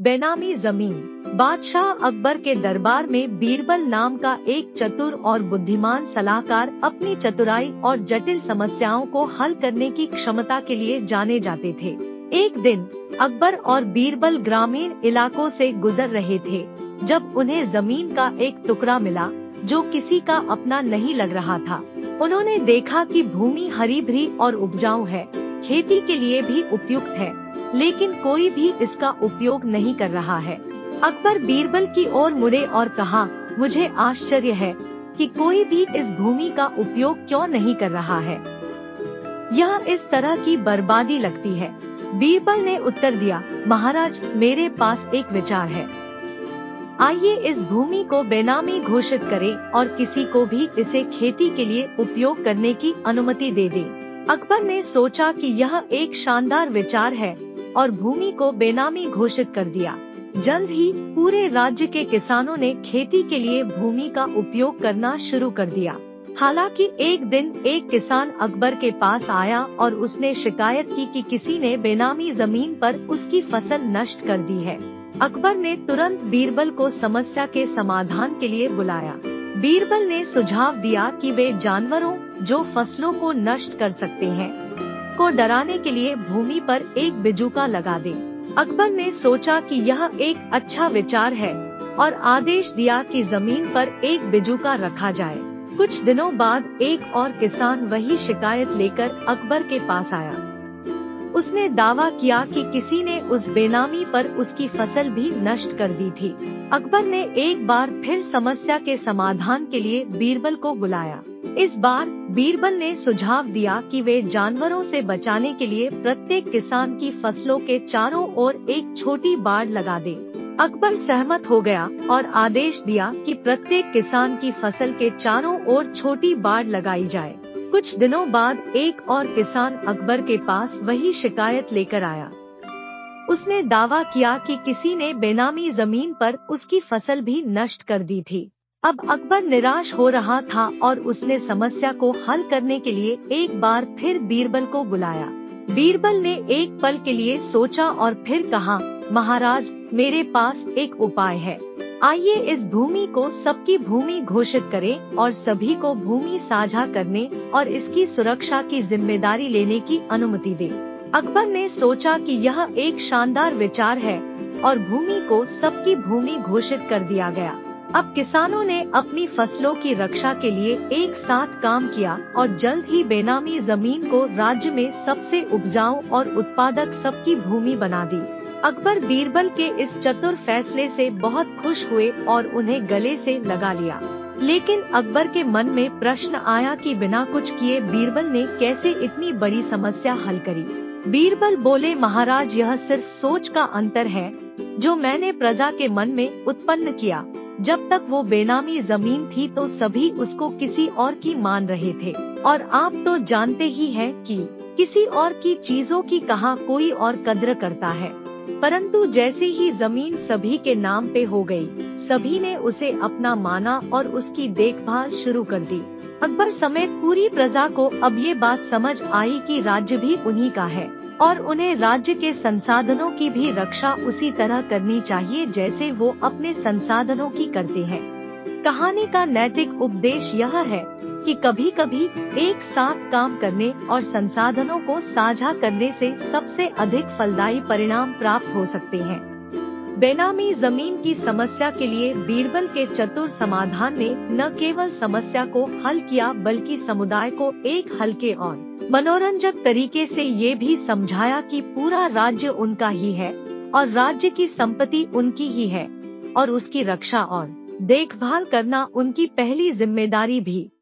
बेनामी ज़मीन, बादशाह अकबर के दरबार में बीरबल नाम का एक चतुर और बुद्धिमान सलाहकार अपनी चतुराई और जटिल समस्याओं को हल करने की क्षमता के लिए जाने जाते थे। एक दिन, अकबर और बीरबल ग्रामीण इलाकों से गुजर रहे थे, जब उन्हें ज़मीन का एक टुकड़ा मिला, जो किसी का अपना नहीं लग रहा था। उन्होंने देखा कि भूमि हरी भरी और उपजाऊ है, खेती के लिए भी उपयुक्त है। लेकिन कोई भी इसका उपयोग नहीं कर रहा है। अकबर बीरबल की ओर मुड़े और कहा, मुझे आश्चर्य है कि कोई भी इस भूमि का उपयोग क्यों नहीं कर रहा है। यह इस तरह की बर्बादी लगती है। बीरबल ने उत्तर दिया, महाराज, मेरे पास एक विचार है। आइए इस भूमि को बेनामी घोषित करें और किसी को भी इसे खेती के लिए उपयोग करने की अनुमति दे दें। अकबर ने सोचा कि यह एक शानदार विचार है और भूमि को बेनामी घोषित कर दिया। जल्द ही पूरे राज्य के किसानों ने खेती के लिए भूमि का उपयोग करना शुरू कर दिया। हालाँकि एक दिन एक किसान अकबर के पास आया और उसने शिकायत की कि किसी ने बेनामी ज़मीन पर उसकी फ़सल नष्ट कर दी है। अकबर ने तुरंत बीरबल को समस्या के समाधान के लिए बुलाया। बीरबल ने सुझाव दिया कि वे जानवरों, जो फ़सलों को नष्ट कर सकते हैं को डराने के लिए भूमि पर एक बिजुका लगा दे। अकबर ने सोचा कि यह एक अच्छा विचार है और आदेश दिया कि ज़मीन पर एक बिजुका रखा जाए। कुछ दिनों बाद एक और किसान वही शिकायत लेकर अकबर के पास आया। उसने दावा किया कि किसी ने उस बेनामी पर उसकी फ़सल भी नष्ट कर दी थी। अकबर ने एक बार फिर समस्या के समाधान के लिए बीरबल को बुलाया। इस बार बीरबल ने सुझाव दिया कि वे जानवरों से बचाने के लिए प्रत्येक किसान की फ़सलों के चारों ओर एक छोटी बाढ़ लगा दे। अकबर सहमत हो गया और आदेश दिया कि प्रत्येक किसान की फ़सल के चारों ओर छोटी बाढ़ लगाई जाए। कुछ दिनों बाद एक और किसान अकबर के पास वही शिकायत लेकर आया। उसने दावा किया कि किसी ने बेनामी ज़मीन पर उसकी फ़सल भी नष्ट कर दी थी। अब अकबर निराश हो रहा था और उसने समस्या को हल करने के लिए एक बार फिर बीरबल को बुलाया। बीरबल ने एक पल के लिए सोचा और फिर कहा, महाराज, मेरे पास एक उपाय है। आइए इस भूमि को सबकी भूमि घोषित करें और सभी को भूमि साझा करने और इसकी सुरक्षा की ज़िम्मेदारी लेने की अनुमति दें। अकबर ने सोचा कि यह एक शानदार विचार है और भूमि को सबकी भूमि घोषित कर दिया गया अब किसानों ने अपनी फ़सलों की रक्षा के लिए एक साथ काम किया और जल्द ही बेनामी ज़मीन को राज्य में सबसे उपजाऊ और उत्पादक सबकी भूमि बना दी अकबर बीरबल के इस चतुर फैसले से बहुत खुश हुए और उन्हें गले से लगा लिया। लेकिन अकबर के मन में प्रश्न आया कि बिना कुछ किए बीरबल ने कैसे इतनी बड़ी समस्या हल करी? बीरबल बोले, महाराज, यह सिर्फ़ सोच का अंतर है, जो मैंने प्रजा के मन में उत्पन्न किया। जब तक वो बेनामी ज़मीन थी तो सभी उसको किसी और की मान रहे थे। और आप तो जानते ही हैं कि किसी और की चीज़ों की कहा कोई और कद्र करता है। परंतु जैसे ही ज़मीन सभी के नाम पे हो गई, सभी ने उसे अपना माना और उसकी देखभाल शुरू कर दी। अकबर समेत पूरी प्रजा को अब ये बात समझ आई कि राज्य भी उन्हीं का है और उन्हें राज्य के संसाधनों की भी रक्षा उसी तरह करनी चाहिए जैसे वो अपने संसाधनों की करते हैं। कहानी का नैतिक उपदेश यह है कि कभी कभी एक साथ काम करने और संसाधनों को साझा करने से सबसे अधिक फलदायी परिणाम प्राप्त हो सकते हैं। बेनामी ज़मीन की समस्या के लिए बीरबल के चतुर समाधान ने न केवल समस्या को हल किया, बल्कि समुदाय को एक हल्के और मनोरंजक तरीके से ये भी समझाया कि पूरा राज्य उनका ही है और राज्य की संपत्ति उनकी ही है और उसकी रक्षा और देखभाल करना उनकी पहली ज़िम्मेदारी भी।